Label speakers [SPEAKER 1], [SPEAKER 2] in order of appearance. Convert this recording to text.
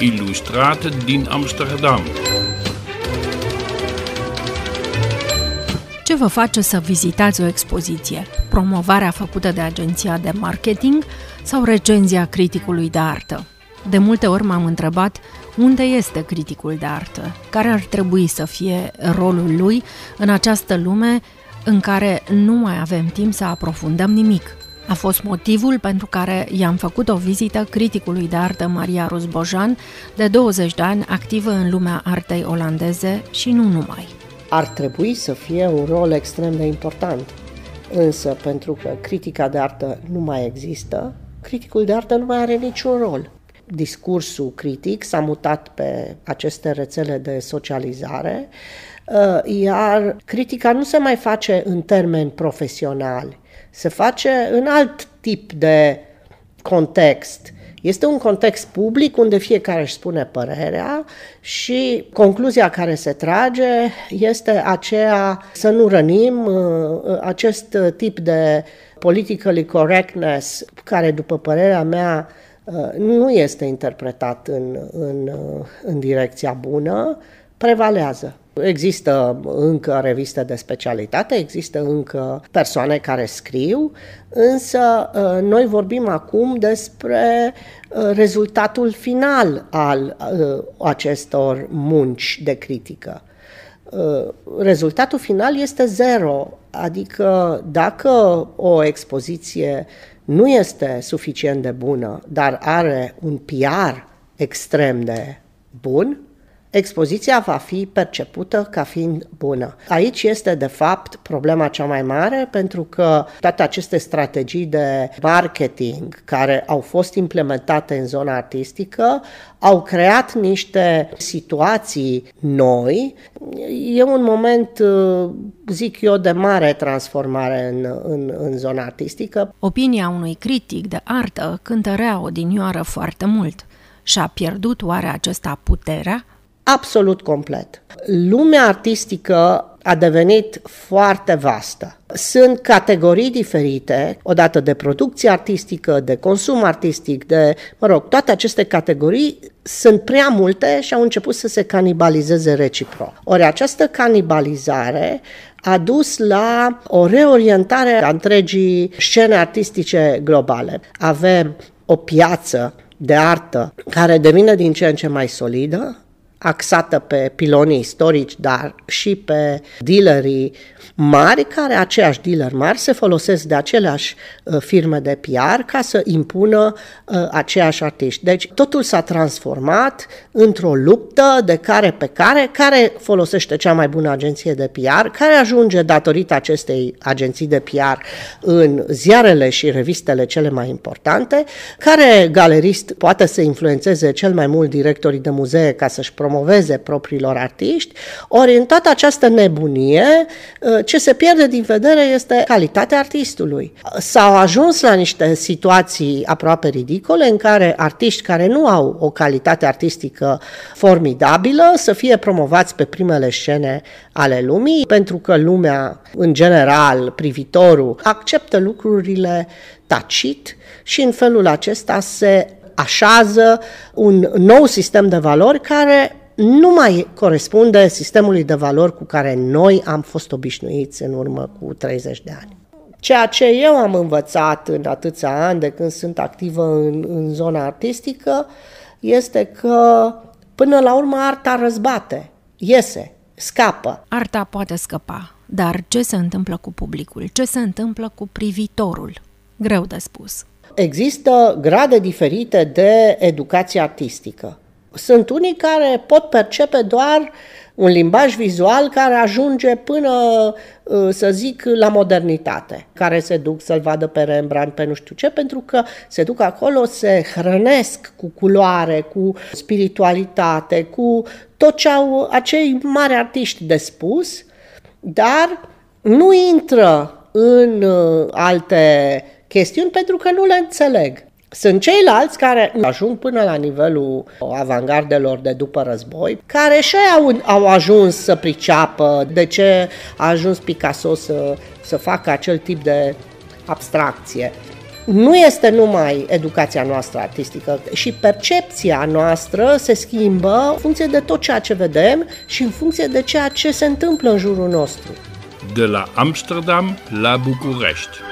[SPEAKER 1] ilustrat din Amsterdam.
[SPEAKER 2] Ce vă face să vizitați o expoziție? Promovarea făcută de agenția de marketing sau recenzia criticului de artă? De multe ori m-am întrebat unde este criticul de artă, care ar trebui să fie rolul lui în această lume în care nu mai avem timp să aprofundăm nimic. A fost motivul pentru care i-am făcut o vizită criticului de artă Maria Rusbojan, de 20 de ani activă în lumea artei olandeze și nu numai.
[SPEAKER 3] Ar trebui să fie un rol extrem de important, însă pentru că critica de artă nu mai există, criticul de artă nu mai are niciun rol. Discursul critic s-a mutat pe aceste rețele de socializare, uh, iar critica nu se mai face în termeni profesionali, se face în alt tip de context. Este un context public unde fiecare își spune părerea și concluzia care se trage este aceea să nu rănim uh, acest tip de politically correctness care, după părerea mea, uh, nu este interpretat în, în, uh, în direcția bună, prevalează. Există încă reviste de specialitate, există încă persoane care scriu, însă uh, noi vorbim acum despre uh, rezultatul final al uh, acestor munci de critică. Rezultatul final este zero, adică dacă o expoziție nu este suficient de bună, dar are un PR extrem de bun, expoziția va fi percepută ca fiind bună. Aici este, de fapt, problema cea mai mare, pentru că toate aceste strategii de marketing care au fost implementate în zona artistică au creat niște situații noi. E un moment, zic eu, de mare transformare în, în, în zona artistică.
[SPEAKER 2] Opinia unui critic de artă cântărea odinioară foarte mult. Și-a pierdut oare acesta puterea?
[SPEAKER 3] Absolut complet. Lumea artistică a devenit foarte vastă. Sunt categorii diferite, odată de producție artistică, de consum artistic, de, mă rog, toate aceste categorii sunt prea multe și au început să se canibalizeze reciproc. Ori această canibalizare a dus la o reorientare a întregii scene artistice globale. Avem o piață de artă care devine din ce în ce mai solidă, axată pe pilonii istorici, dar și pe dealerii mari, care aceiași dealeri mari se folosesc de aceleași uh, firme de PR ca să impună uh, aceiași artiști. Deci totul s-a transformat într-o luptă de care pe care, care folosește cea mai bună agenție de PR, care ajunge datorită acestei agenții de PR în ziarele și revistele cele mai importante, care galerist poate să influențeze cel mai mult directorii de muzee ca să-și promoveze propriilor artiști, ori în toată această nebunie uh, ce se pierde din vedere este calitatea artistului. S-au ajuns la niște situații aproape ridicole în care artiști care nu au o calitate artistică formidabilă să fie promovați pe primele scene ale lumii, pentru că lumea, în general, privitorul, acceptă lucrurile tacit și în felul acesta se așează un nou sistem de valori care nu mai corespunde sistemului de valori cu care noi am fost obișnuiți în urmă cu 30 de ani. Ceea ce eu am învățat în atâția ani de când sunt activă în, în zona artistică este că până la urmă arta răzbate, iese, scapă.
[SPEAKER 2] Arta poate scăpa, dar ce se întâmplă cu publicul? Ce se întâmplă cu privitorul? Greu de spus.
[SPEAKER 3] Există grade diferite de educație artistică. Sunt unii care pot percepe doar un limbaj vizual care ajunge până, uh, să zic, la modernitate, care se duc să-l vadă pe Rembrandt, pe nu știu ce, pentru că se duc acolo, se hrănesc cu culoare, cu spiritualitate, cu tot ce au acei mari artiști de spus, dar nu intră în uh, alte chestiuni pentru că nu le înțeleg. Sunt ceilalți care ajung până la nivelul avangardelor de după război, care și au, au ajuns să priceapă de ce a ajuns Picasso să, să facă acel tip de abstracție. nu este numai educația noastră artistică, și percepția noastră se schimbă în funcție de tot ceea ce vedem și în funcție de ceea ce se întâmplă în jurul nostru.
[SPEAKER 1] De la Amsterdam la București.